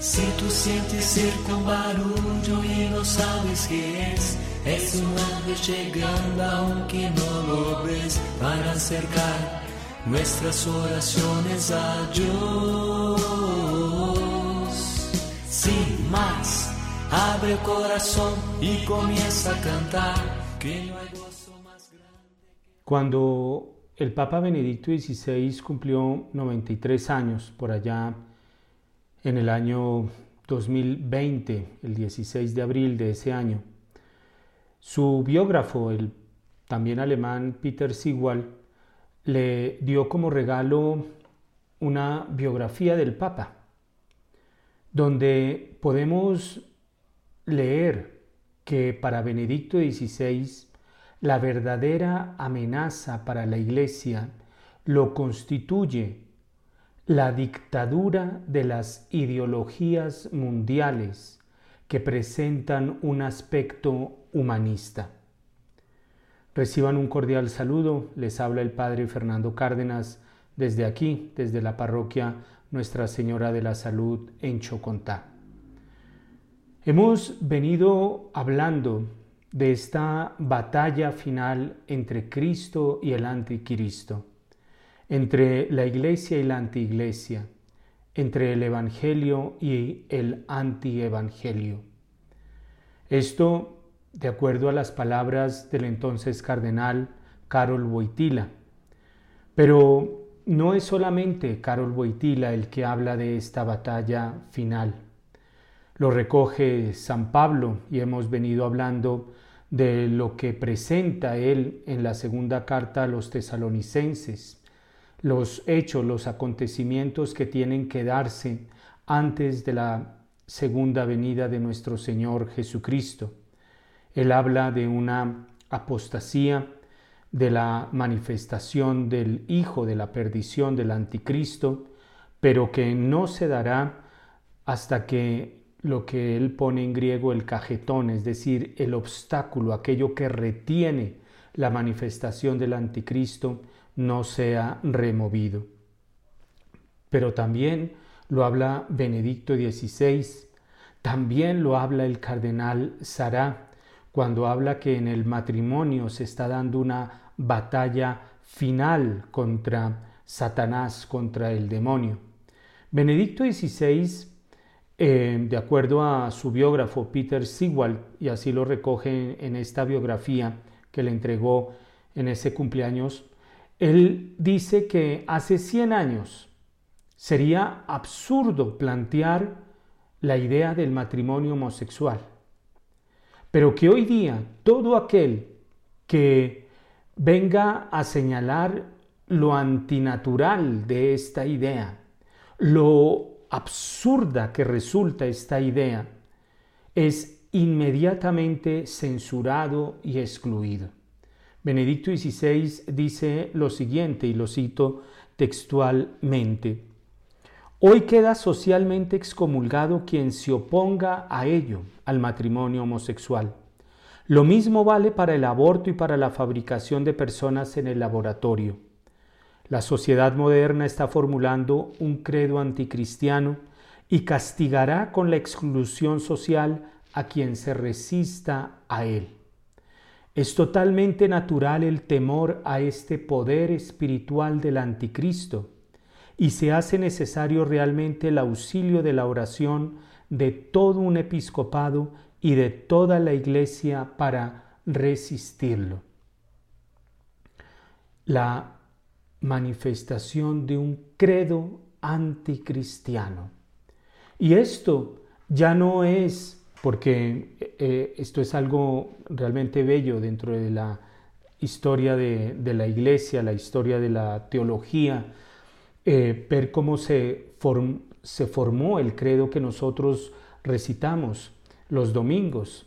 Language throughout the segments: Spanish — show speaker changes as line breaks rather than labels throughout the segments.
Si tú sientes cerca un barullo y no sabes qué es, es un ángel llegando aunque no lo ves para acercar nuestras oraciones a Dios. Sin más, abre el corazón y comienza a cantar que no hay gozo más grande.
Cuando el Papa Benedicto XVI cumplió 93 años por allá en el año 2020, el 16 de abril de ese año. Su biógrafo, el también alemán Peter Sigwald, le dio como regalo una biografía del Papa, donde podemos leer que para Benedicto XVI la verdadera amenaza para la Iglesia lo constituye la dictadura de las ideologías mundiales que presentan un aspecto humanista. Reciban un cordial saludo, les habla el Padre Fernando Cárdenas desde aquí, desde la parroquia Nuestra Señora de la Salud en Chocontá. Hemos venido hablando de esta batalla final entre Cristo y el anticristo entre la iglesia y la antiiglesia, entre el evangelio y el antievangelio. Esto de acuerdo a las palabras del entonces cardenal Carol Boitila. Pero no es solamente Carol Boitila el que habla de esta batalla final. Lo recoge San Pablo y hemos venido hablando de lo que presenta él en la segunda carta a los tesalonicenses los hechos, los acontecimientos que tienen que darse antes de la segunda venida de nuestro Señor Jesucristo. Él habla de una apostasía, de la manifestación del Hijo de la perdición del Anticristo, pero que no se dará hasta que lo que él pone en griego el cajetón, es decir, el obstáculo, aquello que retiene la manifestación del Anticristo, no sea removido. Pero también lo habla Benedicto XVI, también lo habla el cardenal Sará, cuando habla que en el matrimonio se está dando una batalla final contra Satanás, contra el demonio. Benedicto XVI, eh, de acuerdo a su biógrafo Peter Sigwald, y así lo recoge en esta biografía que le entregó en ese cumpleaños, él dice que hace 100 años sería absurdo plantear la idea del matrimonio homosexual, pero que hoy día todo aquel que venga a señalar lo antinatural de esta idea, lo absurda que resulta esta idea, es inmediatamente censurado y excluido. Benedicto XVI dice lo siguiente, y lo cito textualmente, Hoy queda socialmente excomulgado quien se oponga a ello, al matrimonio homosexual. Lo mismo vale para el aborto y para la fabricación de personas en el laboratorio. La sociedad moderna está formulando un credo anticristiano y castigará con la exclusión social a quien se resista a él. Es totalmente natural el temor a este poder espiritual del anticristo y se hace necesario realmente el auxilio de la oración de todo un episcopado y de toda la iglesia para resistirlo. La manifestación de un credo anticristiano. Y esto ya no es porque eh, esto es algo realmente bello dentro de la historia de, la iglesia, la historia de la teología, eh, ver cómo se, se formó el credo que nosotros recitamos los domingos.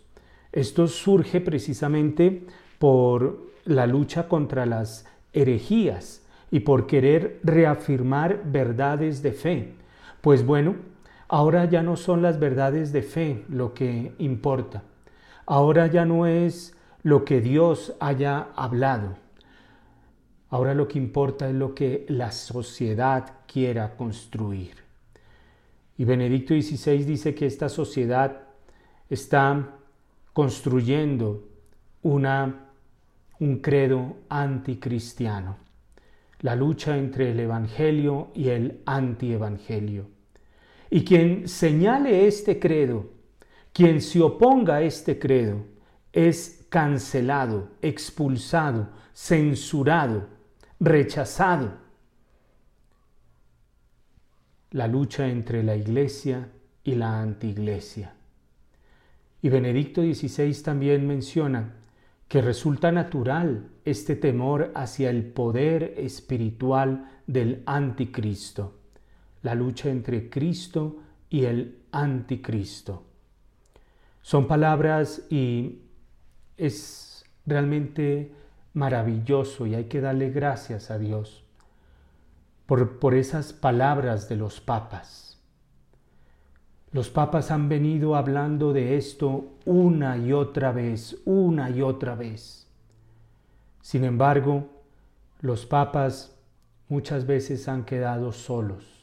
Esto surge precisamente por la lucha contra las herejías y por querer reafirmar verdades de fe. Pues bueno, Ahora ya no son las verdades de fe lo que importa. Ahora ya no es lo que Dios haya hablado. Ahora lo que importa es lo que la sociedad quiera construir. Y Benedicto XVI dice que esta sociedad está construyendo una, un credo anticristiano, la lucha entre el Evangelio y el antievangelio. Y quien señale este credo, quien se oponga a este credo, es cancelado, expulsado, censurado, rechazado. La lucha entre la iglesia y la antiiglesia. Y Benedicto XVI también menciona que resulta natural este temor hacia el poder espiritual del anticristo, la lucha entre Cristo y el anticristo. Son palabras y es realmente maravilloso y hay que darle gracias a Dios por, por esas palabras de los papas los papas han venido hablando de esto una y otra vez, una y otra vez. Sin embargo, los papas muchas veces han quedado solos,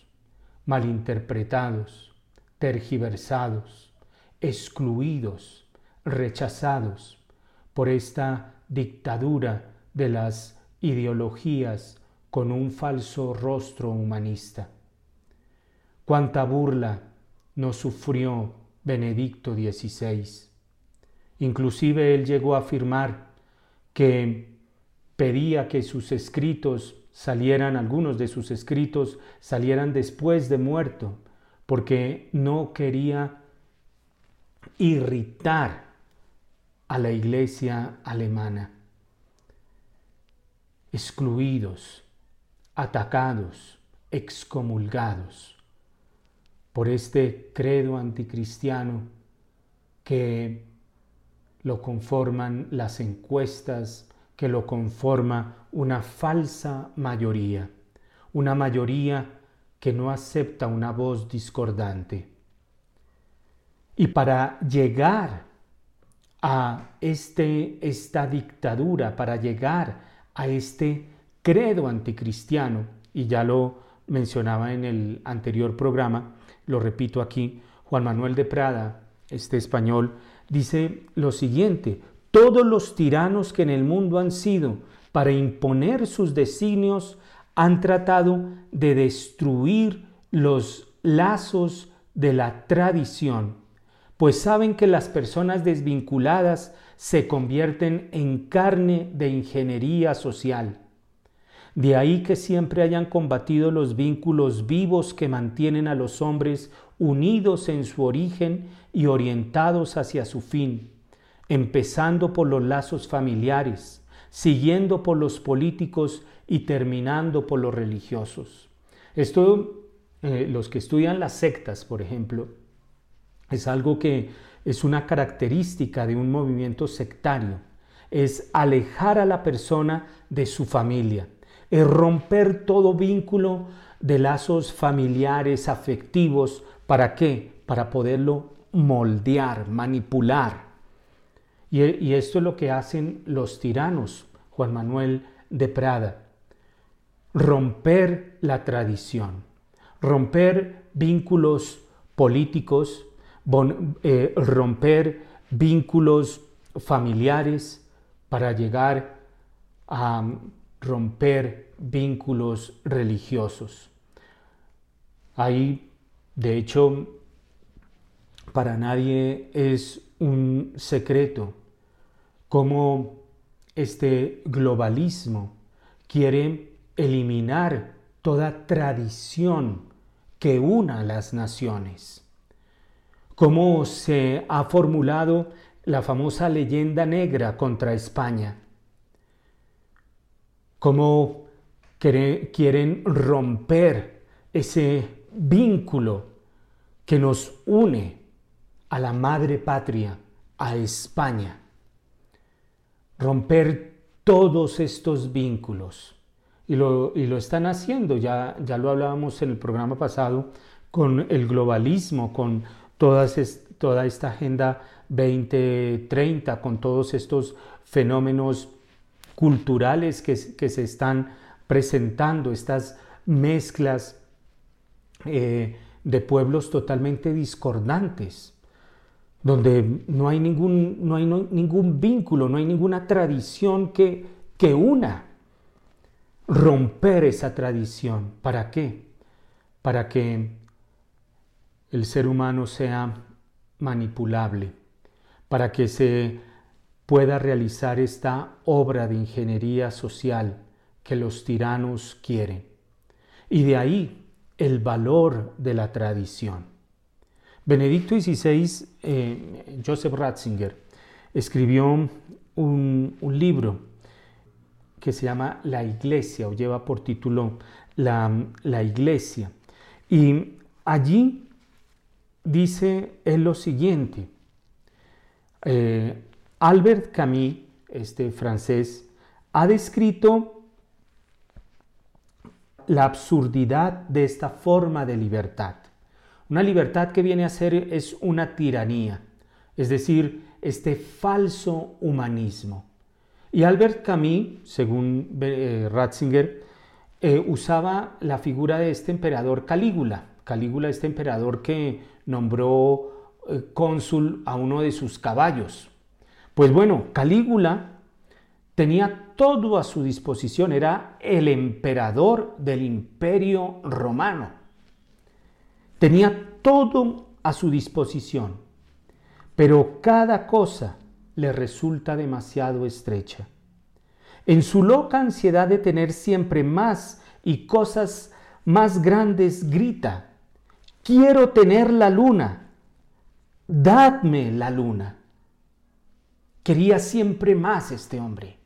malinterpretados, tergiversados, excluidos, rechazados por esta dictadura de las ideologías con un falso rostro humanista. Cuánta burla no sufrió Benedicto XVI. Inclusive él llegó a afirmar que pedía que sus escritos salieran, algunos de sus escritos salieran después de muerto, porque no quería irritar a la iglesia alemana. Excluidos, atacados, excomulgados por este credo anticristiano que lo conforman las encuestas, que lo conforma una falsa mayoría, una mayoría que no acepta una voz discordante. Y para llegar a este, esta dictadura, para llegar a este credo anticristiano, y ya lo mencionaba en el anterior programa, lo repito aquí, Juan Manuel de Prada, este español, dice lo siguiente, todos los tiranos que en el mundo han sido para imponer sus designios han tratado de destruir los lazos de la tradición, pues saben que las personas desvinculadas se convierten en carne de ingeniería social. De ahí que siempre hayan combatido los vínculos vivos que mantienen a los hombres unidos en su origen y orientados hacia su fin, empezando por los lazos familiares, siguiendo por los políticos y terminando por los religiosos. Esto, eh, los que estudian las sectas, por ejemplo, es algo que es una característica de un movimiento sectario, es alejar a la persona de su familia es romper todo vínculo de lazos familiares, afectivos. ¿Para qué? Para poderlo moldear, manipular. Y, esto es lo que hacen los tiranos, Juan Manuel de Prada. Romper la tradición, romper vínculos políticos, eh, romper vínculos familiares para llegar a romper vínculos religiosos. Ahí, de hecho, para nadie es un secreto cómo este globalismo quiere eliminar toda tradición que una a las naciones. Cómo se ha formulado la famosa leyenda negra contra España cómo quieren romper ese vínculo que nos une a la madre patria, a España. Romper todos estos vínculos. Y lo, y lo están haciendo, ya, ya lo hablábamos en el programa pasado, con el globalismo, con todas toda esta agenda 2030, con todos estos fenómenos culturales que, se están presentando, estas mezclas eh, de pueblos totalmente discordantes, donde no hay ningún, no hay ningún vínculo, no hay ninguna tradición que, que una. Romper esa tradición. ¿Para qué? Para que el ser humano sea manipulable, para que se pueda realizar esta obra de ingeniería social que los tiranos quieren. Y de ahí el valor de la tradición. Benedicto XVI, eh, Joseph Ratzinger, escribió un, libro que se llama La Iglesia o lleva por título La, Iglesia. Y allí dice lo siguiente. Eh, Albert Camus, este francés, ha descrito la absurdidad de esta forma de libertad. Una libertad que viene a ser es una tiranía, es decir, este falso humanismo. Y Albert Camus, según eh, Ratzinger, eh, usaba la figura de este emperador Calígula. Calígula, este emperador que nombró eh, cónsul a uno de sus caballos. Pues bueno, Calígula tenía todo a su disposición, era el emperador del imperio romano. Tenía todo a su disposición, pero cada cosa le resulta demasiado estrecha. En su loca ansiedad de tener siempre más y cosas más grandes, grita, quiero tener la luna, dadme la luna. Quería siempre más este hombre.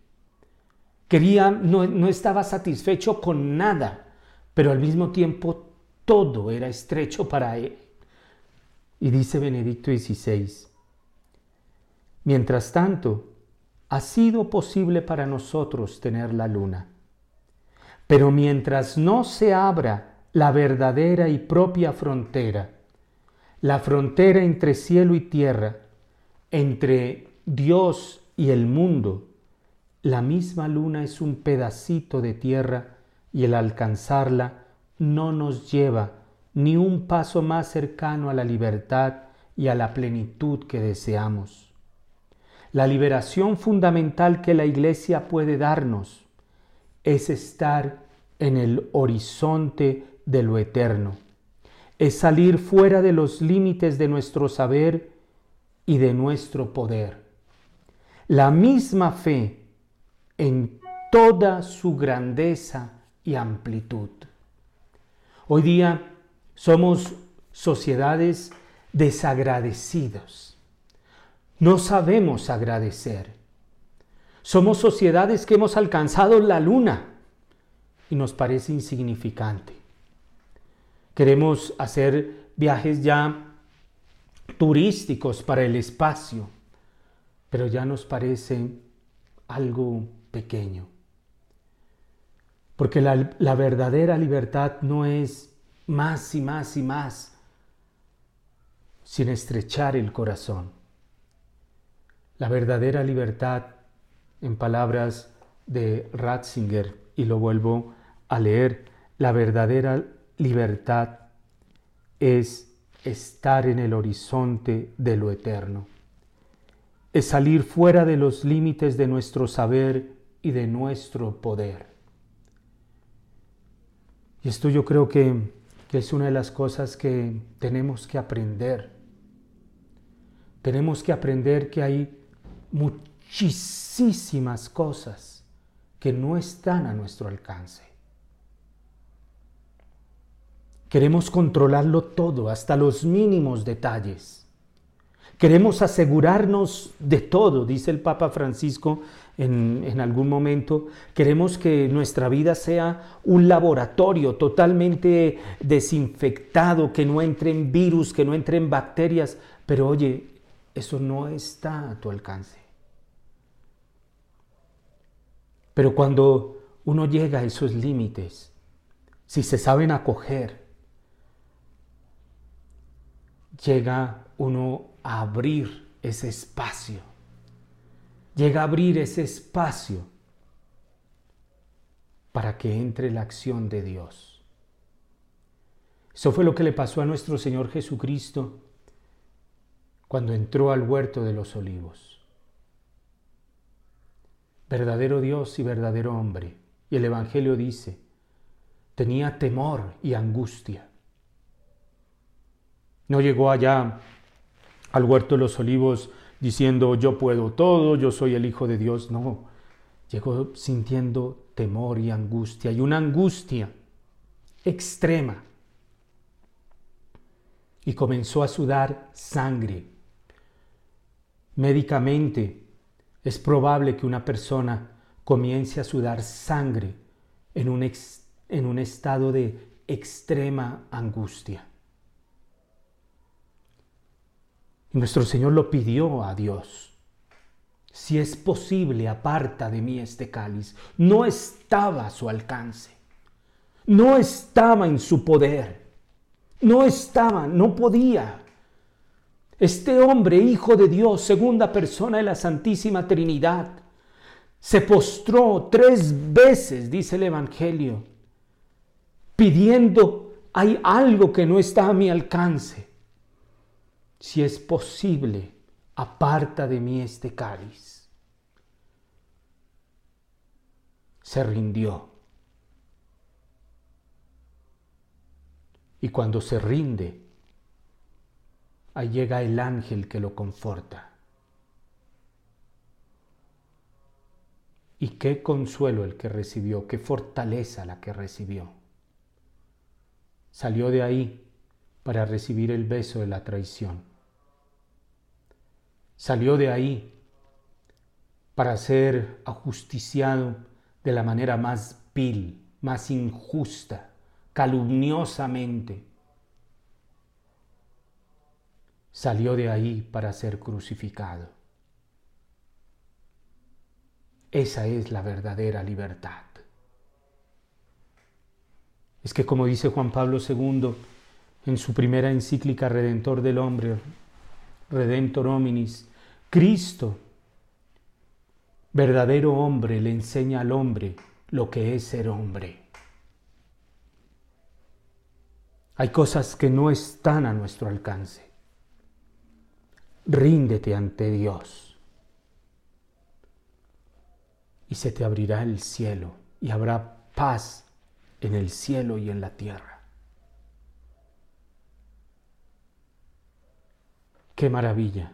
Quería, no, no estaba satisfecho con nada, pero al mismo tiempo todo era estrecho para él. Y dice Benedicto XVI, mientras tanto, ha sido posible para nosotros tener la luna. Pero mientras no se abra la verdadera y propia frontera, la frontera entre cielo y tierra, entre Dios y el mundo, la misma luna es un pedacito de tierra y el alcanzarla no nos lleva ni un paso más cercano a la libertad y a la plenitud que deseamos. La liberación fundamental que la Iglesia puede darnos es estar en el horizonte de lo eterno, es salir fuera de los límites de nuestro saber y de nuestro poder la misma fe en toda su grandeza y amplitud. Hoy día somos sociedades desagradecidos. No sabemos agradecer. Somos sociedades que hemos alcanzado la luna y nos parece insignificante. Queremos hacer viajes ya turísticos para el espacio pero ya nos parece algo pequeño. Porque la, verdadera libertad no es más y más y más, sin estrechar el corazón. La verdadera libertad, en palabras de Ratzinger, y lo vuelvo a leer, la verdadera libertad es estar en el horizonte de lo eterno es salir fuera de los límites de nuestro saber y de nuestro poder. Y esto yo creo que, es una de las cosas que tenemos que aprender. Tenemos que aprender que hay muchísimas cosas que no están a nuestro alcance. Queremos controlarlo todo, hasta los mínimos detalles. Queremos asegurarnos de todo, dice el Papa Francisco en, algún momento. Queremos que nuestra vida sea un laboratorio totalmente desinfectado, que no entren virus, que no entren bacterias. Pero oye, eso no está a tu alcance. Pero cuando uno llega a esos límites, si se saben acoger, llega uno a abrir ese espacio. Llega a abrir ese espacio para que entre la acción de Dios. Eso fue lo que le pasó a nuestro Señor Jesucristo cuando entró al huerto de los olivos. Verdadero Dios y verdadero hombre. Y el Evangelio dice, tenía temor y angustia. No llegó allá al huerto de los olivos diciendo yo puedo todo, yo soy el Hijo de Dios. No, llegó sintiendo temor y angustia y una angustia extrema. Y comenzó a sudar sangre. Médicamente es probable que una persona comience a sudar sangre en un, en un estado de extrema angustia. Nuestro Señor lo pidió a Dios. Si es posible, aparta de mí este cáliz. No estaba a su alcance. No estaba en su poder. No estaba, no podía. Este hombre, hijo de Dios, segunda persona de la Santísima Trinidad, se postró tres veces, dice el Evangelio, pidiendo, hay algo que no está a mi alcance si es posible, aparta de mí este cáliz. Se rindió. Y cuando se rinde, ahí llega el ángel que lo conforta. Y qué consuelo el que recibió, qué fortaleza la que recibió. Salió de ahí para recibir el beso de la traición salió de ahí para ser ajusticiado de la manera más vil, más injusta, calumniosamente. Salió de ahí para ser crucificado. Esa es la verdadera libertad. Es que como dice Juan Pablo II en su primera encíclica Redentor del Hombre, Redentor Hominis, Cristo, verdadero hombre, le enseña al hombre lo que es ser hombre. Hay cosas que no están a nuestro alcance. Ríndete ante Dios y se te abrirá el cielo y habrá paz en el cielo y en la tierra. Qué maravilla.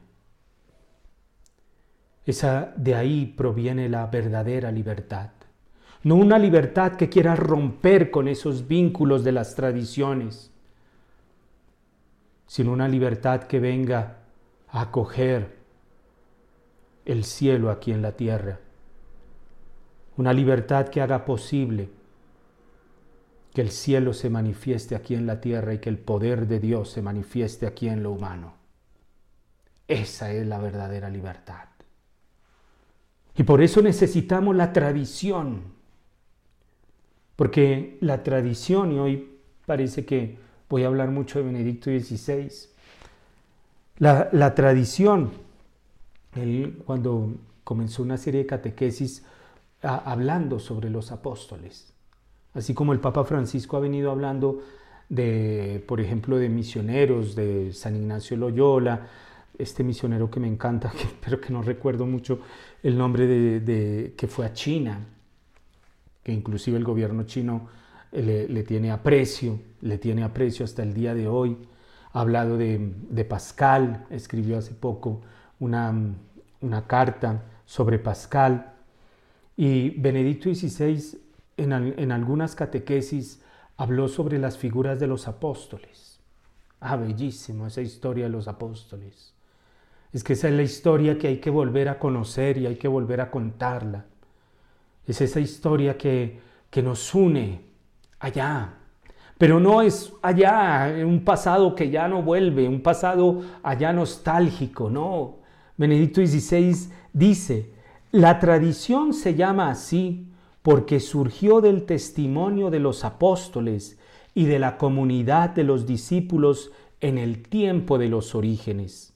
Esa de ahí proviene la verdadera libertad. No una libertad que quiera romper con esos vínculos de las tradiciones, sino una libertad que venga a acoger el cielo aquí en la tierra. Una libertad que haga posible que el cielo se manifieste aquí en la tierra y que el poder de Dios se manifieste aquí en lo humano. Esa es la verdadera libertad. Y por eso necesitamos la tradición. Porque la tradición, y hoy parece que voy a hablar mucho de Benedicto XVI, la, tradición, él cuando comenzó una serie de catequesis hablando sobre los apóstoles, así como el Papa Francisco ha venido hablando de, por ejemplo, de misioneros, de San Ignacio Loyola, este misionero que me encanta, pero que no recuerdo mucho el nombre de, que fue a China, que inclusive el gobierno chino le, tiene aprecio, le tiene aprecio hasta el día de hoy. Ha hablado de, Pascal, escribió hace poco una, una, carta sobre Pascal. Y Benedicto XVI en, en algunas catequesis habló sobre las figuras de los apóstoles. Ah, bellísimo esa historia de los apóstoles. Es que esa es la historia que hay que volver a conocer y hay que volver a contarla. Es esa historia que, que nos une allá. Pero no es allá, un pasado que ya no vuelve, un pasado allá nostálgico, no. Benedicto XVI dice, la tradición se llama así porque surgió del testimonio de los apóstoles y de la comunidad de los discípulos en el tiempo de los orígenes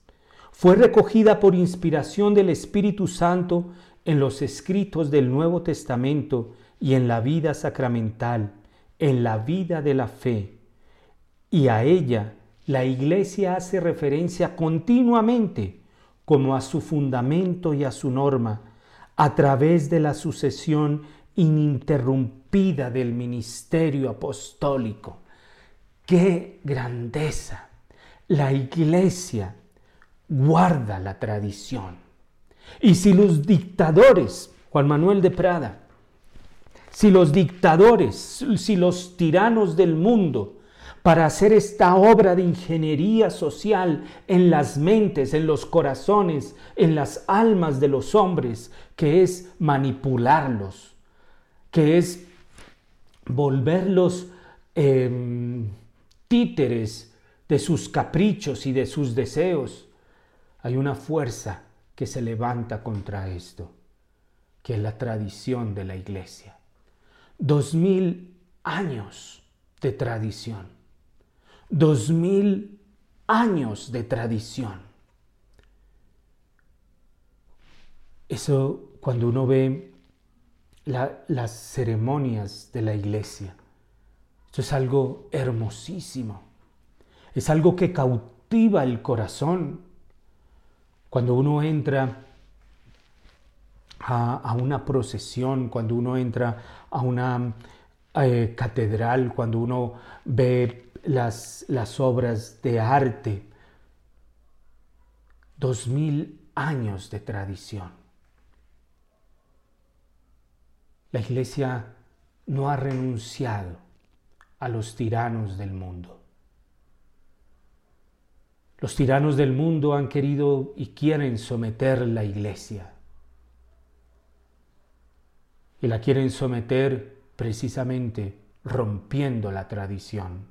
fue recogida por inspiración del Espíritu Santo en los escritos del Nuevo Testamento y en la vida sacramental, en la vida de la fe, y a ella la Iglesia hace referencia continuamente como a su fundamento y a su norma, a través de la sucesión ininterrumpida del ministerio apostólico. ¡Qué grandeza! La Iglesia guarda la tradición. Y si los dictadores, Juan Manuel de Prada, si los dictadores, si los tiranos del mundo, para hacer esta obra de ingeniería social en las mentes, en los corazones, en las almas de los hombres, que es manipularlos, que es volverlos em, títeres de sus caprichos y de sus deseos. Hay una fuerza que se levanta contra esto, que es la tradición de la iglesia. Dos mil años de tradición dos mil años de tradición. Eso cuando uno ve las ceremonias de la iglesia, eso es algo hermosísimo, es algo que cautiva el corazón. Cuando uno entra a, una procesión, cuando uno entra a una eh, catedral, cuando uno ve las, las obras de arte. Dos mil años de tradición. La iglesia no ha renunciado a los tiranos del mundo. Los tiranos del mundo han querido y quieren someter la iglesia. Y la quieren someter precisamente rompiendo la tradición.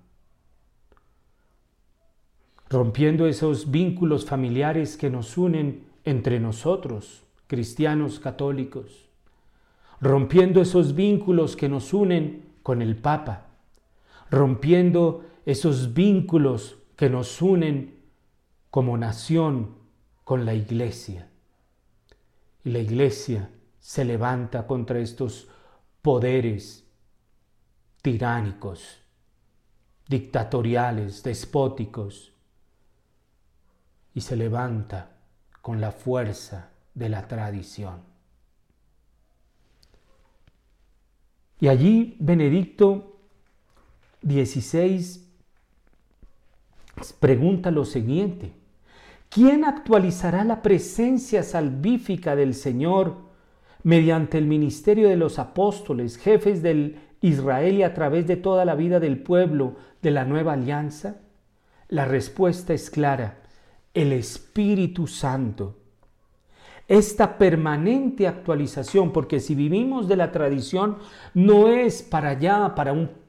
Rompiendo esos vínculos familiares que nos unen entre nosotros, cristianos católicos, rompiendo esos vínculos que nos unen con el Papa, rompiendo esos vínculos que nos unen como nación con la Iglesia. Y la Iglesia se levanta contra estos poderes tiránicos, dictatoriales, despóticos, y se levanta con la fuerza de la tradición. Y allí Benedicto XVI pregunta lo siguiente, ¿quién actualizará la presencia salvífica del Señor mediante el ministerio de los apóstoles, jefes del Israel y a través de toda la vida del pueblo de la nueva alianza? La respuesta es clara, el Espíritu Santo. Esta permanente actualización, porque si vivimos de la tradición, no es para allá, para un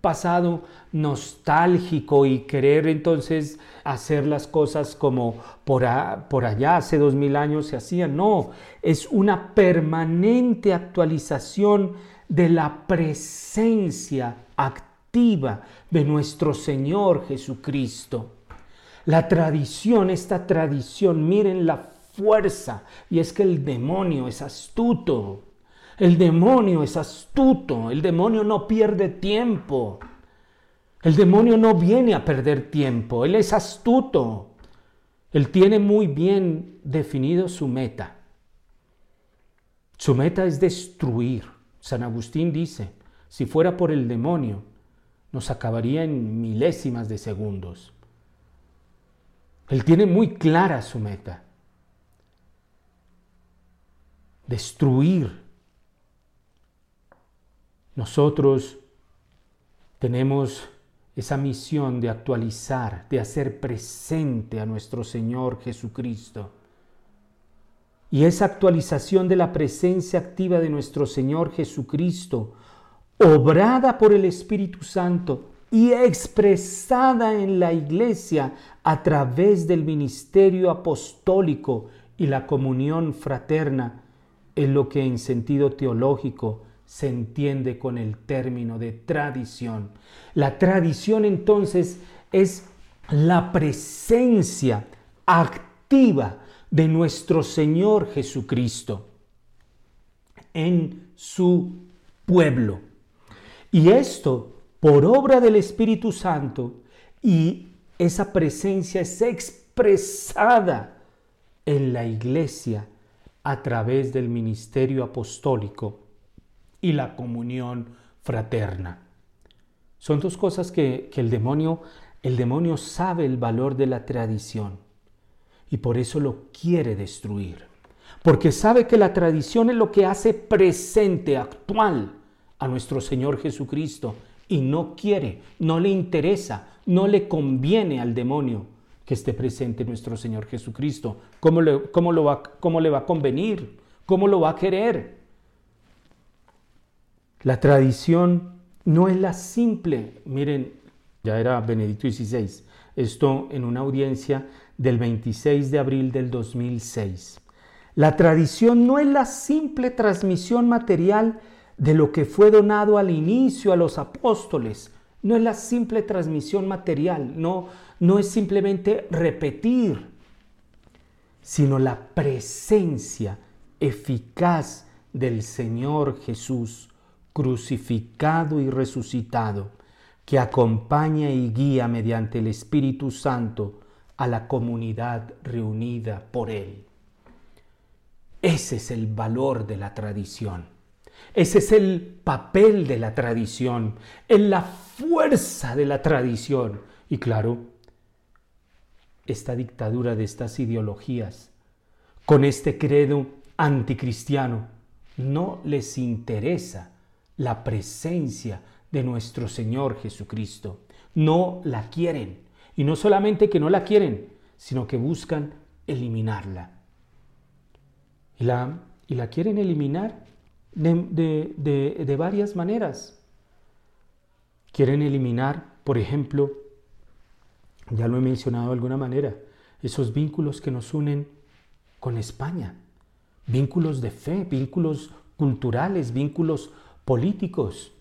pasado nostálgico y querer entonces hacer las cosas como por, por allá hace dos mil años se hacían. No, es una permanente actualización de la presencia activa de nuestro Señor Jesucristo. La tradición, esta tradición, miren la fuerza. Y es que el demonio es astuto. El demonio es astuto. El demonio no pierde tiempo. El demonio no viene a perder tiempo. Él es astuto. Él tiene muy bien definido su meta. Su meta es destruir. San Agustín dice, si fuera por el demonio, nos acabaría en milésimas de segundos. Él tiene muy clara su meta. Destruir. Nosotros tenemos esa misión de actualizar, de hacer presente a nuestro Señor Jesucristo. Y esa actualización de la presencia activa de nuestro Señor Jesucristo, obrada por el Espíritu Santo, y expresada en la iglesia a través del ministerio apostólico y la comunión fraterna, es lo que en sentido teológico se entiende con el término de tradición. La tradición entonces es la presencia activa de nuestro Señor Jesucristo en su pueblo. Y esto por obra del Espíritu Santo, Y esa presencia es expresada en la iglesia a través del ministerio apostólico y la comunión fraterna. Son dos cosas que, el demonio, el demonio sabe el valor de la tradición y por eso lo quiere destruir. Porque sabe que la tradición es lo que hace presente, actual a nuestro Señor Jesucristo y no quiere, no le interesa, no le conviene al demonio que esté presente nuestro Señor Jesucristo. ¿Cómo le, cómo lo va, cómo le va a convenir? ¿Cómo lo va a querer? La tradición no es la simple, miren, ya era Benedicto XVI, esto en una audiencia del 26 de abril del 2006. La tradición no es la simple transmisión material de lo que fue donado al inicio a los apóstoles, no es la simple transmisión material, no, no es simplemente repetir, sino la presencia eficaz del Señor Jesús crucificado y resucitado, que acompaña y guía mediante el Espíritu Santo a la comunidad reunida por Él. Ese es el valor de la tradición. Ese es el papel de la tradición, en la fuerza de la tradición. Y claro, esta dictadura de estas ideologías, con este credo anticristiano, no les interesa la presencia de nuestro Señor Jesucristo. No la quieren. Y no solamente que no la quieren, sino que buscan eliminarla. Y la, y la quieren eliminar de, varias maneras. Quieren eliminar, por ejemplo, ya lo he mencionado de alguna manera, esos vínculos que nos unen con España, vínculos de fe, vínculos culturales, vínculos políticos.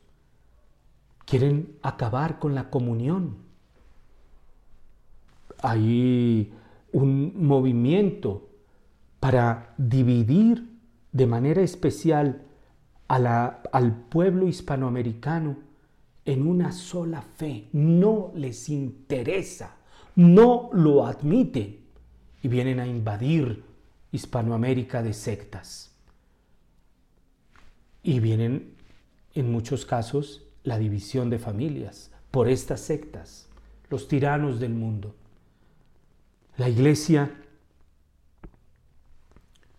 Quieren acabar con la comunión. Hay un movimiento para dividir de manera especial al pueblo hispanoamericano en una sola fe. No les interesa, no lo admiten y vienen a invadir Hispanoamérica de sectas. Y vienen en muchos casos la división de familias por estas sectas, los tiranos del mundo. La iglesia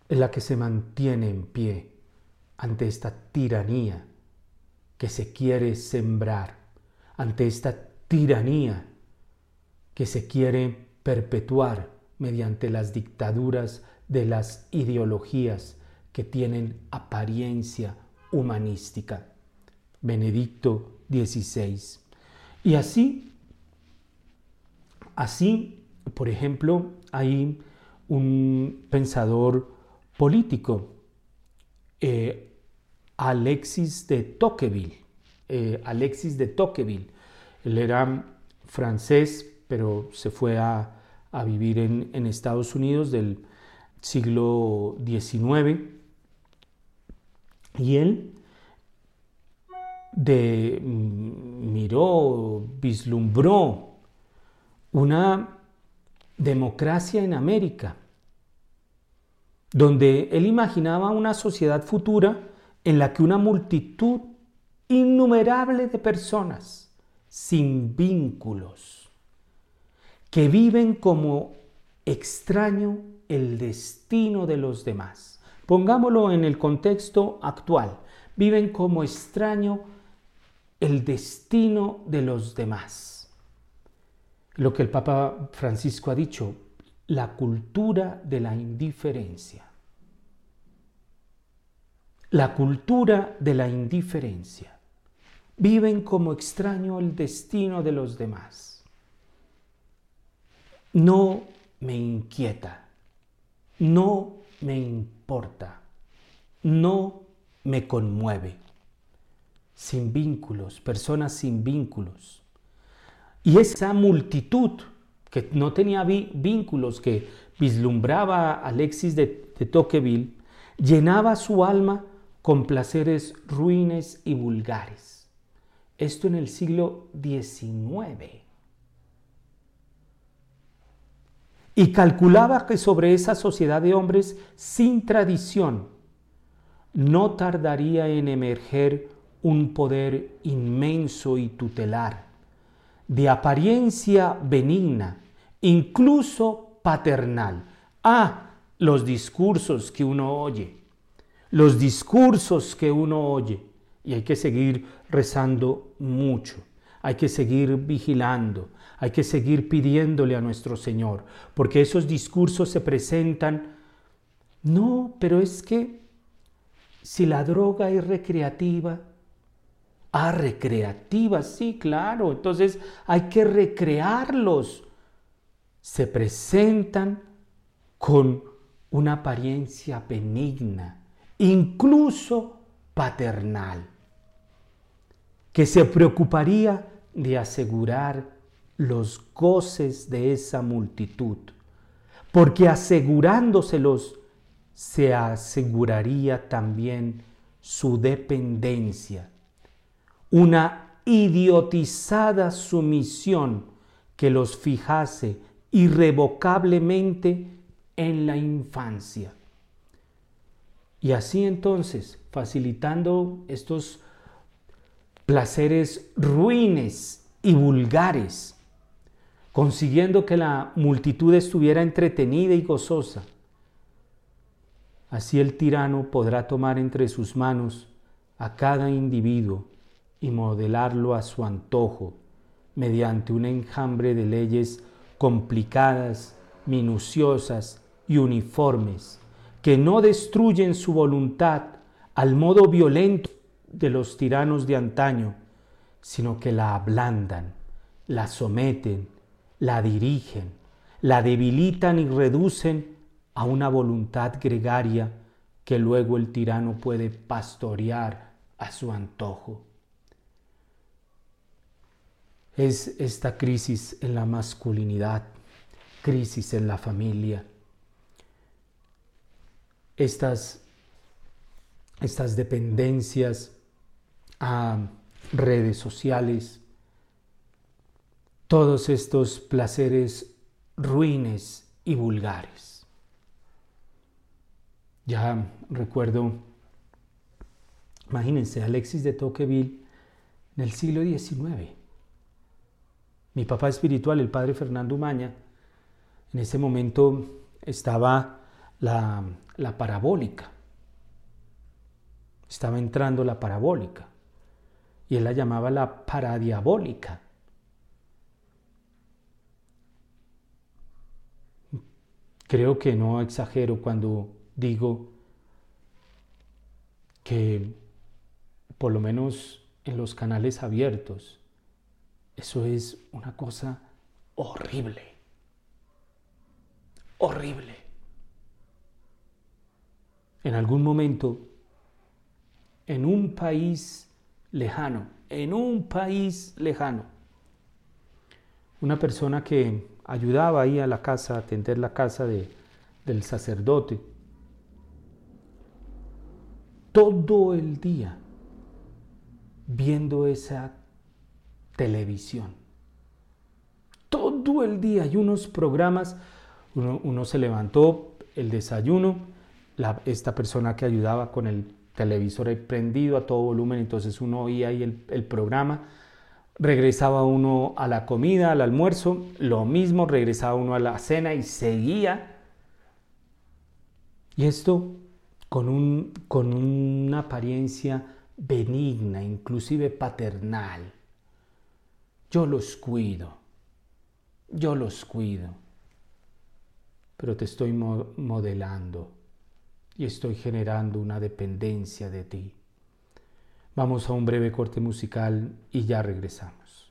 es la que se mantiene en pie ante esta tiranía que se quiere sembrar, ante esta tiranía que se quiere perpetuar mediante las dictaduras de las ideologías que tienen apariencia humanística. Benedicto XVI. Y así, así, por ejemplo, hay un pensador político, eh, Alexis de Tocqueville. Eh, Alexis de Tocqueville. Él era francés, pero se fue a, vivir en, en, Estados Unidos del siglo XIX. Y él de, mm, miró, vislumbró una democracia en América, donde él imaginaba una sociedad futura en la que una multitud innumerable de personas sin vínculos, que viven como extraño el destino de los demás. Pongámoslo en el contexto actual. Viven como extraño el destino de los demás. Lo que el Papa Francisco ha dicho, la cultura de la indiferencia. La cultura de la indiferencia. Viven como extraño el destino de los demás. No me inquieta, no me importa, no me conmueve sin vínculos, personas sin vínculos. Y esa multitud que no tenía vínculos, que vislumbraba a Alexis de, Tocqueville, llenaba su alma con placeres ruines y vulgares. Esto en el siglo XIX. y calculaba que sobre esa sociedad de hombres sin tradición no tardaría en emerger un poder inmenso y tutelar, de apariencia benigna, incluso paternal. Ah, los discursos que uno oye, los discursos que uno oye, y hay que seguir rezando mucho, hay que seguir vigilando, hay que seguir pidiéndole a nuestro Señor, porque esos discursos se presentan, no, pero es que si la droga es recreativa, ah, recreativa, sí, claro, entonces hay que recrearlos. Se presentan con una apariencia benigna, incluso paternal, que se preocuparía de asegurar los goces de esa multitud, porque asegurándoselos se aseguraría también su dependencia, una idiotizada sumisión que los fijase irrevocablemente en la infancia. Y así entonces, facilitando estos placeres ruines y vulgares, consiguiendo que la multitud estuviera entretenida y gozosa. Así el tirano podrá tomar entre sus manos a cada individuo y modelarlo a su antojo mediante un enjambre de leyes complicadas, minuciosas y uniformes, que no destruyen su voluntad al modo violento de los tiranos de antaño, sino que la ablandan, la someten, la dirigen, la debilitan y reducen a una voluntad gregaria que luego el tirano puede pastorear a su antojo. Es esta crisis en la masculinidad, crisis en la familia, estas, estas dependencias a redes sociales, todos estos placeres ruines y vulgares. Ya recuerdo, imagínense, Alexis de Tocqueville en el siglo XIX. Mi papá espiritual, el padre Fernando Umaña, en ese momento estaba la, la parabólica. Estaba entrando la parabólica y él la llamaba la paradiabólica. Creo que no exagero cuando digo que por lo menos en los canales abiertos, eso es una cosa horrible. Horrible. En algún momento, en un país lejano, en un país lejano. Una persona que ayudaba ahí a la casa, a atender la casa de, del sacerdote, todo el día viendo esa televisión. Todo el día hay unos programas, uno, se levantó el desayuno, esta persona que ayudaba con el televisor prendido a todo volumen, entonces uno oía ahí el, el programa, regresaba uno a la comida, al almuerzo, lo mismo, regresaba uno a la cena y seguía. Y esto con, un, con una apariencia benigna, inclusive paternal. Yo los cuido, yo los cuido, pero te estoy modelando y estoy generando una dependencia de ti. Vamos a un breve corte musical y ya regresamos.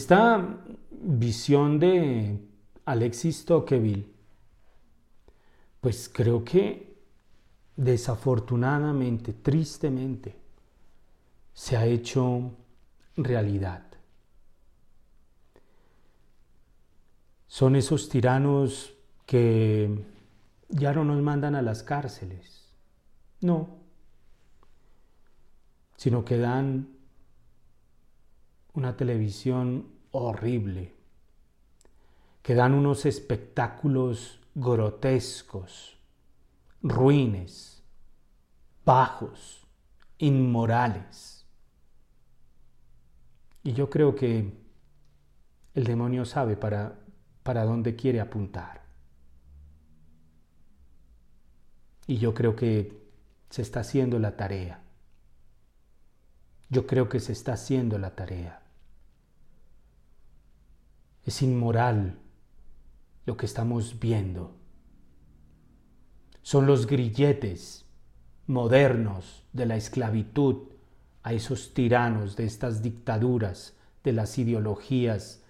Esta visión de Alexis Tocqueville, pues creo que desafortunadamente, tristemente, se ha hecho realidad. Son esos tiranos que ya no nos mandan a las cárceles, no, sino que dan una televisión horrible, que dan unos espectáculos grotescos, ruines, bajos, inmorales. Y yo creo que el demonio sabe para, para dónde quiere apuntar. Y yo creo que se está haciendo la tarea. Yo creo que se está haciendo la tarea. Es inmoral lo que estamos viendo. Son los grilletes modernos de la esclavitud a esos tiranos de estas dictaduras, de las ideologías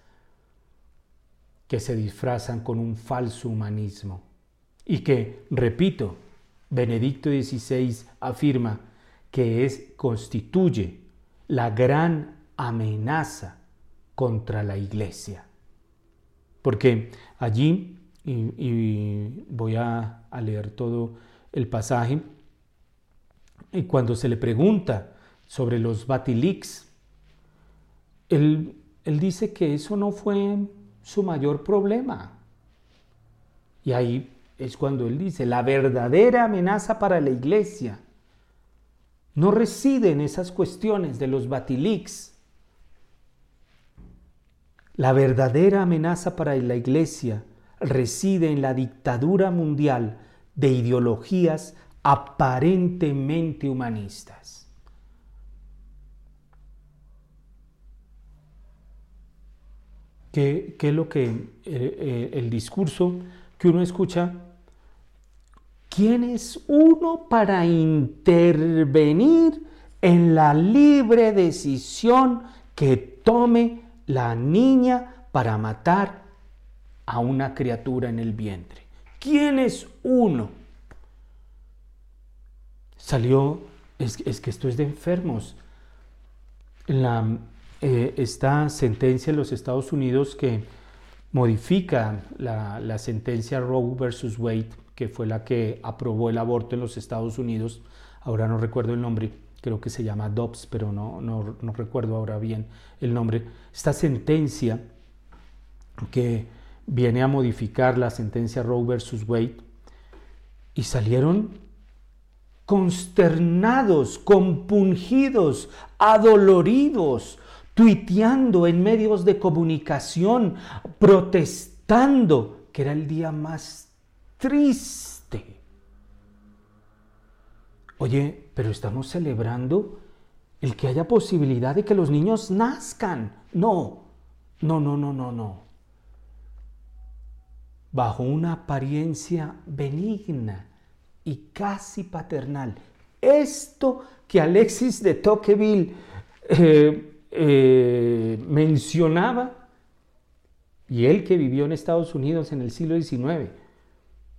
que se disfrazan con un falso humanismo y que, repito, Benedicto XVI afirma que es, constituye la gran amenaza contra la iglesia. Porque allí, y, voy a, leer todo el pasaje, y cuando se le pregunta sobre los Batiliks, él, él dice que eso no fue su mayor problema. Y ahí es cuando él dice, la verdadera amenaza para la iglesia no reside en esas cuestiones de los Batiliks. La verdadera amenaza para la iglesia reside en la dictadura mundial de ideologías aparentemente humanistas. ¿Qué, es lo que eh, eh, el discurso que uno escucha? ¿Quién es uno para intervenir en la libre decisión que tome la niña para matar a una criatura en el vientre? ¿Quién es uno? Salió, es, que esto es de enfermos. La, eh, esta sentencia en los Estados Unidos que modifica la, la sentencia Roe versus Wade que fue la que aprobó el aborto en los Estados Unidos, ahora no recuerdo el nombre, creo que se llama Dobbs, pero no, no, no recuerdo ahora bien el nombre, esta sentencia que viene a modificar la sentencia Roe versus Wade, y salieron consternados, compungidos, adoloridos, tuiteando en medios de comunicación, protestando que era el día más triste. Oye, pero estamos celebrando el que haya posibilidad de que los niños nazcan. No, no, no, no, no, no. Bajo una apariencia benigna y casi paternal. Esto que Alexis de Tocqueville eh, eh, mencionaba, y él que vivió en Estados Unidos en el siglo XIX,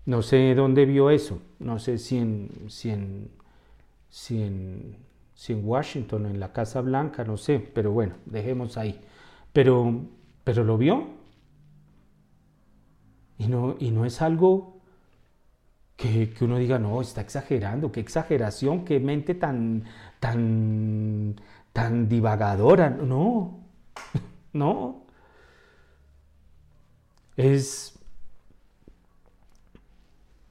no sé dónde vio eso, no sé si en, si en, si en, si en Washington, en la Casa Blanca, no sé, pero bueno, dejemos ahí. Pero, pero lo vio. Y no, y no es algo que, que, uno diga, no, está exagerando, qué exageración, qué mente tan, tan, tan divagadora. No, no. Es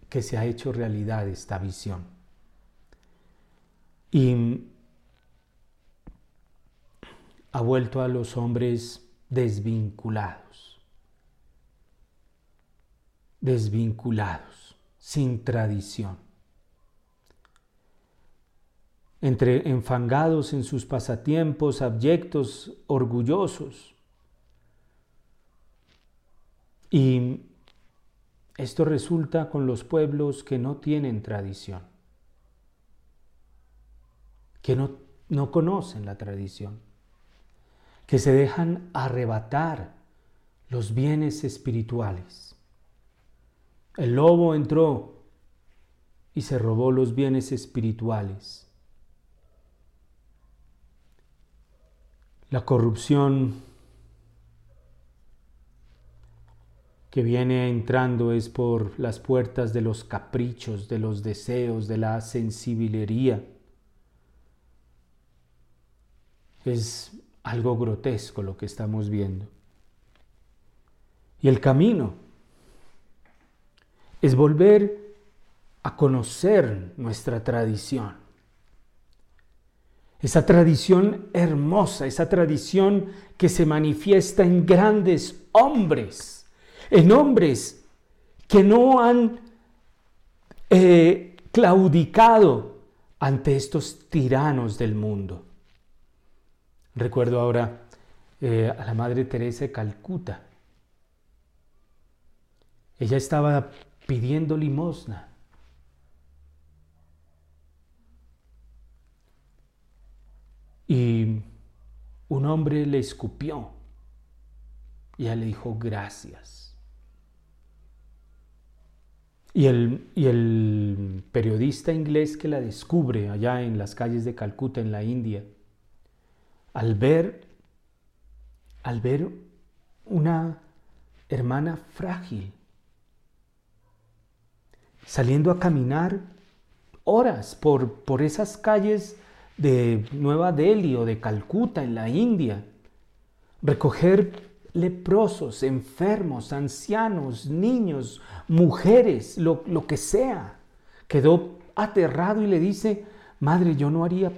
que se ha hecho realidad esta visión. Y ha vuelto a los hombres desvinculados, desvinculados, sin tradición, entre enfangados en sus pasatiempos, abyectos, orgullosos. Y esto resulta con los pueblos que no tienen tradición, que no, no conocen la tradición, que se dejan arrebatar los bienes espirituales. El lobo entró y se robó los bienes espirituales. La corrupción que viene entrando es por las puertas de los caprichos, de los deseos, de la sensibilería. Es algo grotesco lo que estamos viendo. Y el camino es volver a conocer nuestra tradición. Esa tradición hermosa, esa tradición que se manifiesta en grandes hombres, en hombres que no han eh, claudicado ante estos tiranos del mundo. Recuerdo ahora eh, a la Madre Teresa de Calcuta. Ella estaba pidiendo limosna. Y un hombre le escupió y ella le dijo gracias. Y el, y el periodista inglés que la descubre allá en las calles de Calcuta, en la India, al ver, al ver una hermana frágil, saliendo a caminar horas por, por esas calles de Nueva Delhi o de Calcuta en la India, recoger leprosos, enfermos, ancianos, niños, mujeres, lo, lo que sea. Quedó aterrado y le dice, Madre, yo no haría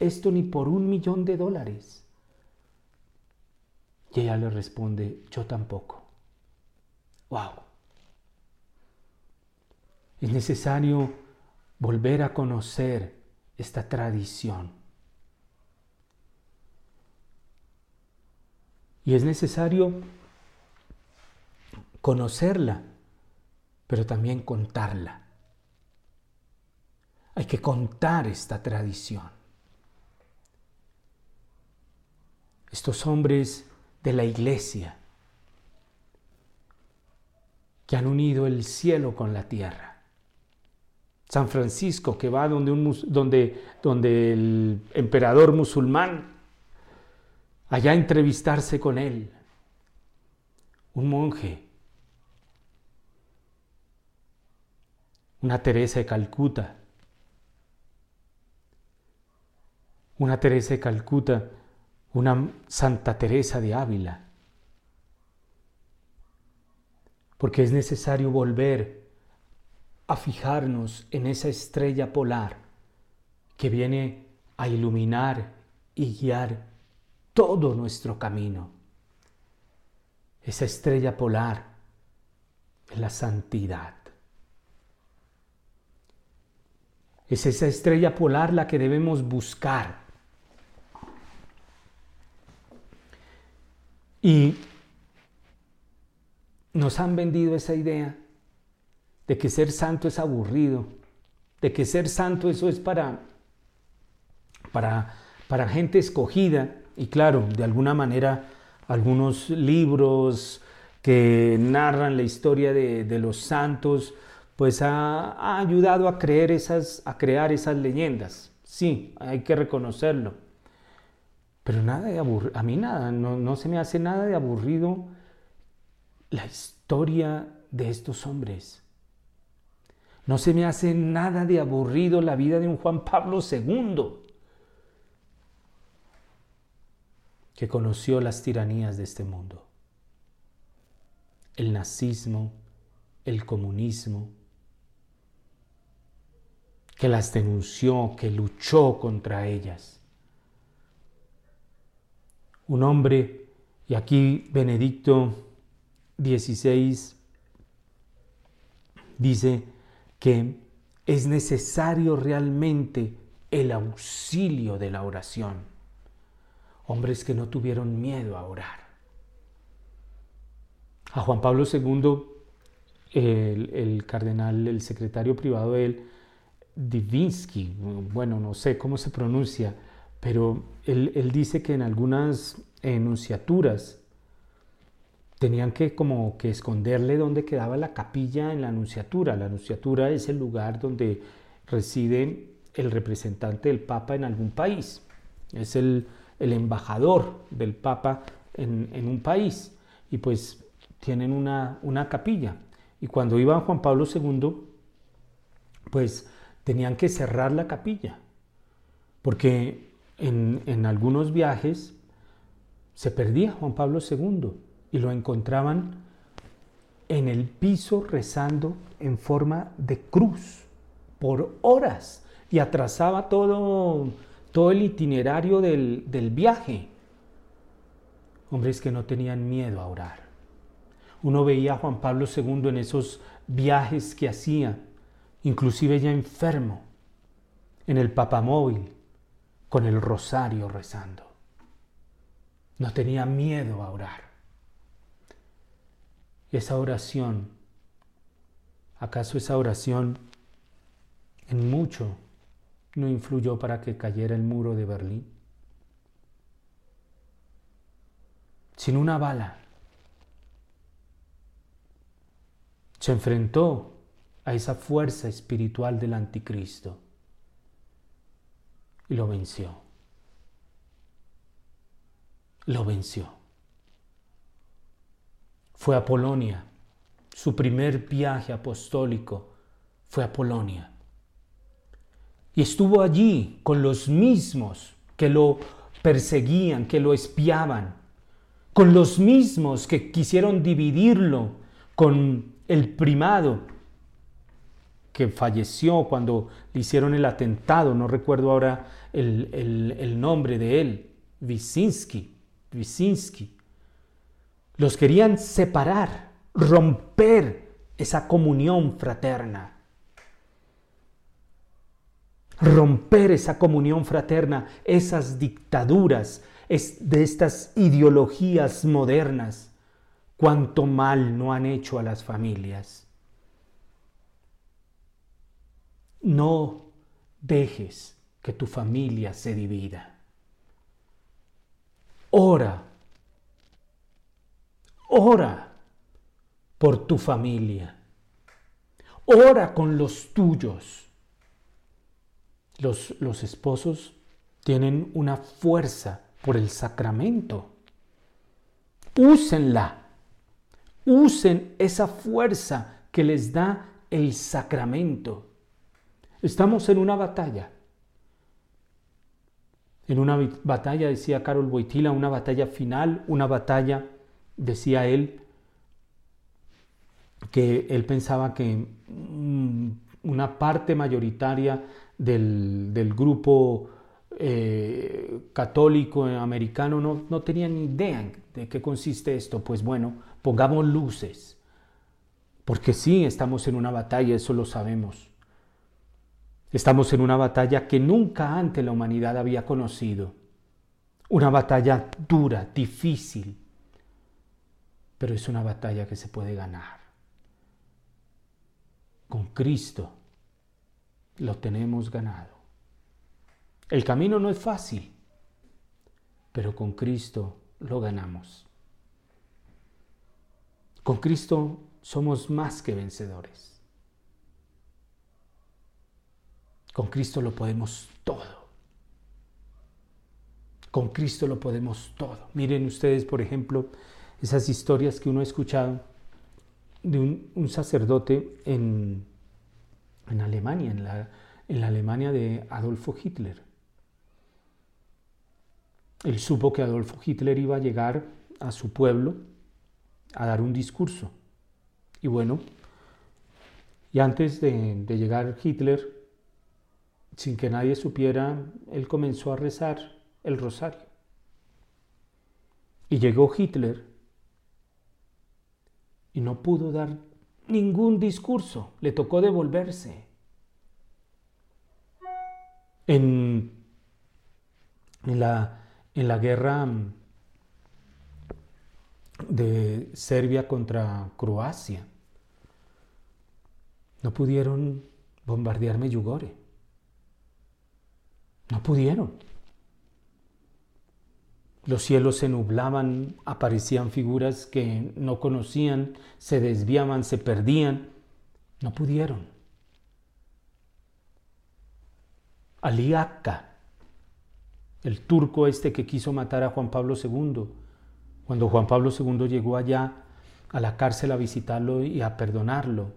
esto ni por un millón de dólares. Y ella le responde, yo tampoco. ¡Wow! Es necesario volver a conocer esta tradición. Y es necesario conocerla, pero también contarla. Hay que contar esta tradición. Estos hombres de la iglesia que han unido el cielo con la tierra. San Francisco, que va donde, un, donde, donde el emperador musulmán, allá entrevistarse con él. Un monje. Una Teresa de Calcuta. Una Teresa de Calcuta una Santa Teresa de Ávila. Porque es necesario volver a fijarnos en esa estrella polar que viene a iluminar y guiar todo nuestro camino. Esa estrella polar es la santidad. Es esa estrella polar la que debemos buscar Y nos han vendido esa idea de que ser santo es aburrido, de que ser santo eso es para, para, para gente escogida. Y claro, de alguna manera algunos libros que narran la historia de, los santos, pues ha, ha, ayudado a, creer esas, a crear esas leyendas. Sí, hay que reconocerlo. Pero nada de aburrido, a mí nada, no, no se me hace nada de aburrido la historia de estos hombres. No se me hace nada de aburrido la vida de un Juan Pablo II, que conoció las tiranías de este mundo. El nazismo, el comunismo, que las denunció, que luchó contra ellas un hombre, y aquí Benedicto XVI dice que es necesario realmente el auxilio de la oración. Hombres que no tuvieron miedo a orar. A Juan Pablo II, el, cardenal, el secretario privado de él, Divinsky, bueno, no sé cómo se pronuncia, pero él, dice que en algunas enunciaturas tenían que como que esconderle dónde quedaba la capilla en la anunciatura. La anunciatura es el lugar donde reside el representante del Papa en algún país. Es el, embajador del Papa en, un país. Y pues tienen una, una capilla. Y cuando iba Juan Pablo II, pues tenían que cerrar la capilla. Porque en, algunos viajes se perdía Juan Pablo II y lo encontraban en el piso rezando en forma de cruz por horas y atrasaba todo, todo el itinerario del, del viaje. Hombres que no tenían miedo a orar. Uno veía a Juan Pablo II en esos viajes que hacía, inclusive ya enfermo, en el papamóvil, con el rosario rezando. No tenía miedo a orar. Esa oración, ¿acaso esa oración en mucho no influyó para que cayera el muro de Berlín? Sin una bala. Se enfrentó a esa fuerza espiritual del anticristo y lo venció. Lo venció. Fue a Polonia. Su primer viaje apostólico fue a Polonia. Y estuvo allí con los mismos que lo perseguían, que lo espiaban, con los mismos que quisieron dividirlo con el primado que falleció cuando le hicieron el atentado, no recuerdo ahora el, nombre de él, Wyszynski, Wyszynski. Los querían separar, romper esa comunión fraterna. Romper esa comunión fraterna, esas dictaduras de estas ideologías modernas, cuánto mal no han hecho a las familias. No dejes que tu familia se divida. Ora, ora por tu familia. Ora con los tuyos. Los, los esposos tienen una fuerza por el sacramento. Úsenla. Usen esa fuerza que les da el sacramento. Estamos en una batalla. En una batalla, decía Carol Boitila, una batalla final, una batalla, decía él, que él pensaba que mm, una parte mayoritaria del, grupo eh, católico americano no, no tenía ni idea de qué consiste esto. Pues bueno, pongamos luces, porque sí, estamos en una batalla, eso lo sabemos. Estamos en una batalla que nunca antes la humanidad había conocido. Una batalla dura, difícil, pero es una batalla que se puede ganar. Con Cristo lo tenemos ganado. El camino no es fácil, pero con Cristo lo ganamos. Con Cristo somos más que vencedores. Con Cristo lo podemos todo. Con Cristo lo podemos todo. Miren ustedes, por ejemplo, esas historias que uno ha escuchado de un, sacerdote en, Alemania, en la, en la Alemania de Adolfo Hitler. Él supo que Adolfo Hitler iba a llegar a su pueblo a dar un discurso. Y bueno, y antes de llegar Hitler, sin que nadie supiera, él comenzó a rezar el rosario. Y llegó Hitler y no pudo dar ningún discurso, le tocó devolverse. En, en, la, en la guerra de Serbia contra Croacia, no pudieron bombardear Medjugorje. No pudieron. Los cielos se nublaban, aparecían figuras que no conocían, se desviaban, se perdían. No pudieron. Ali el turco este que quiso matar a Juan Pablo II, cuando Juan Pablo II llegó allá a la cárcel a visitarlo y a perdonarlo,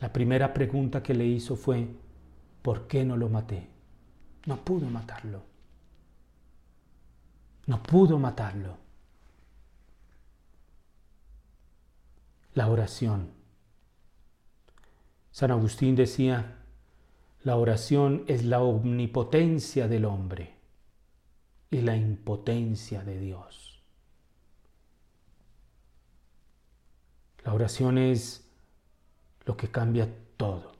la primera pregunta que le hizo fue, ¿por qué no lo maté? No pudo matarlo. No pudo matarlo. La oración. San Agustín decía, la oración es la omnipotencia del hombre y la impotencia de Dios. La oración es lo que cambia todo.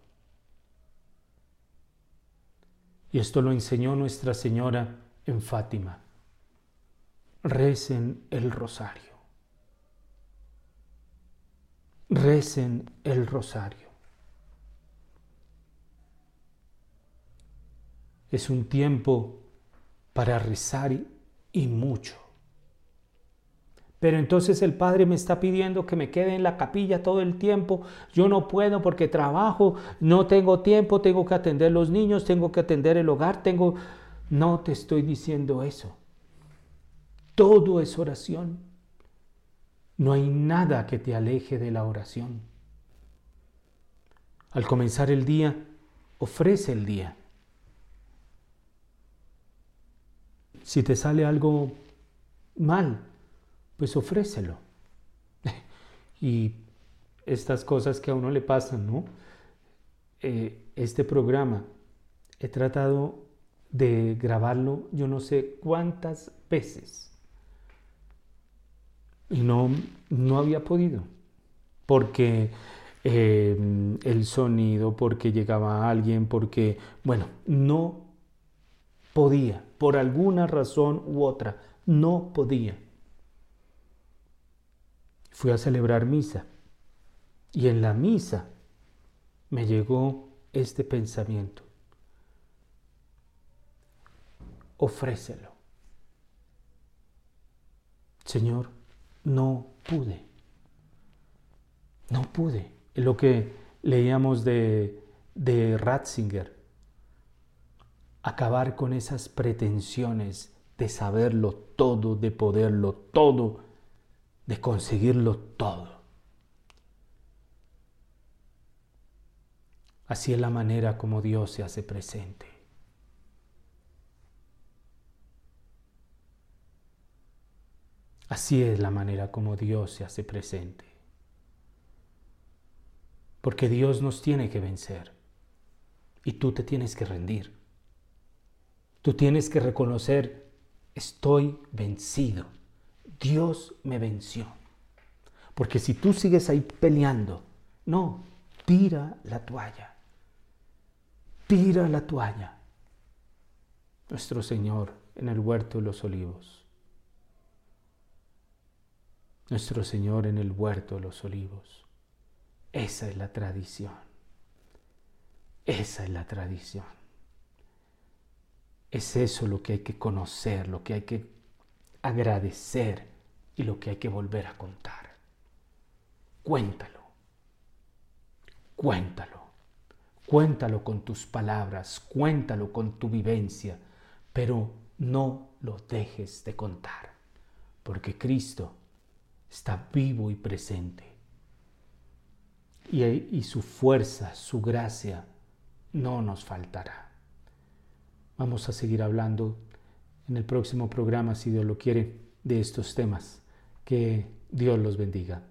Y esto lo enseñó Nuestra Señora en Fátima. Recen el rosario. Recen el rosario. Es un tiempo para rezar y mucho. Pero entonces el Padre me está pidiendo que me quede en la capilla todo el tiempo. Yo no puedo porque trabajo, no tengo tiempo, tengo que atender los niños, tengo que atender el hogar, tengo... No te estoy diciendo eso. Todo es oración. No hay nada que te aleje de la oración. Al comenzar el día, ofrece el día. Si te sale algo mal, pues ofrécelo. y estas cosas que a uno le pasan, ¿no? Eh, este programa he tratado de grabarlo yo no sé cuántas veces y no, no había podido porque eh, el sonido, porque llegaba alguien, porque, bueno, no podía, por alguna razón u otra, no podía fui a celebrar misa y en la misa me llegó este pensamiento. Ofrécelo. Señor, no pude. No pude. Es lo que leíamos de, de Ratzinger. Acabar con esas pretensiones de saberlo todo, de poderlo todo, de conseguirlo todo. Así es la manera como Dios se hace presente. Así es la manera como Dios se hace presente. Porque Dios nos tiene que vencer. Y tú te tienes que rendir. Tú tienes que reconocer, estoy vencido. Dios me venció. Porque si tú sigues ahí peleando, no, tira la toalla. Tira la toalla. Nuestro Señor en el huerto de los olivos. Nuestro Señor en el huerto de los olivos. Esa es la tradición. Esa es la tradición. Es eso lo que hay que conocer, lo que hay que agradecer y lo que hay que volver a contar. Cuéntalo, cuéntalo, cuéntalo con tus palabras, cuéntalo con tu vivencia, pero no lo dejes de contar, porque Cristo está vivo y presente. Y, su fuerza, su gracia, no nos faltará. Vamos a seguir hablando en el próximo programa, si Dios lo quiere, de estos temas. Que Dios los bendiga.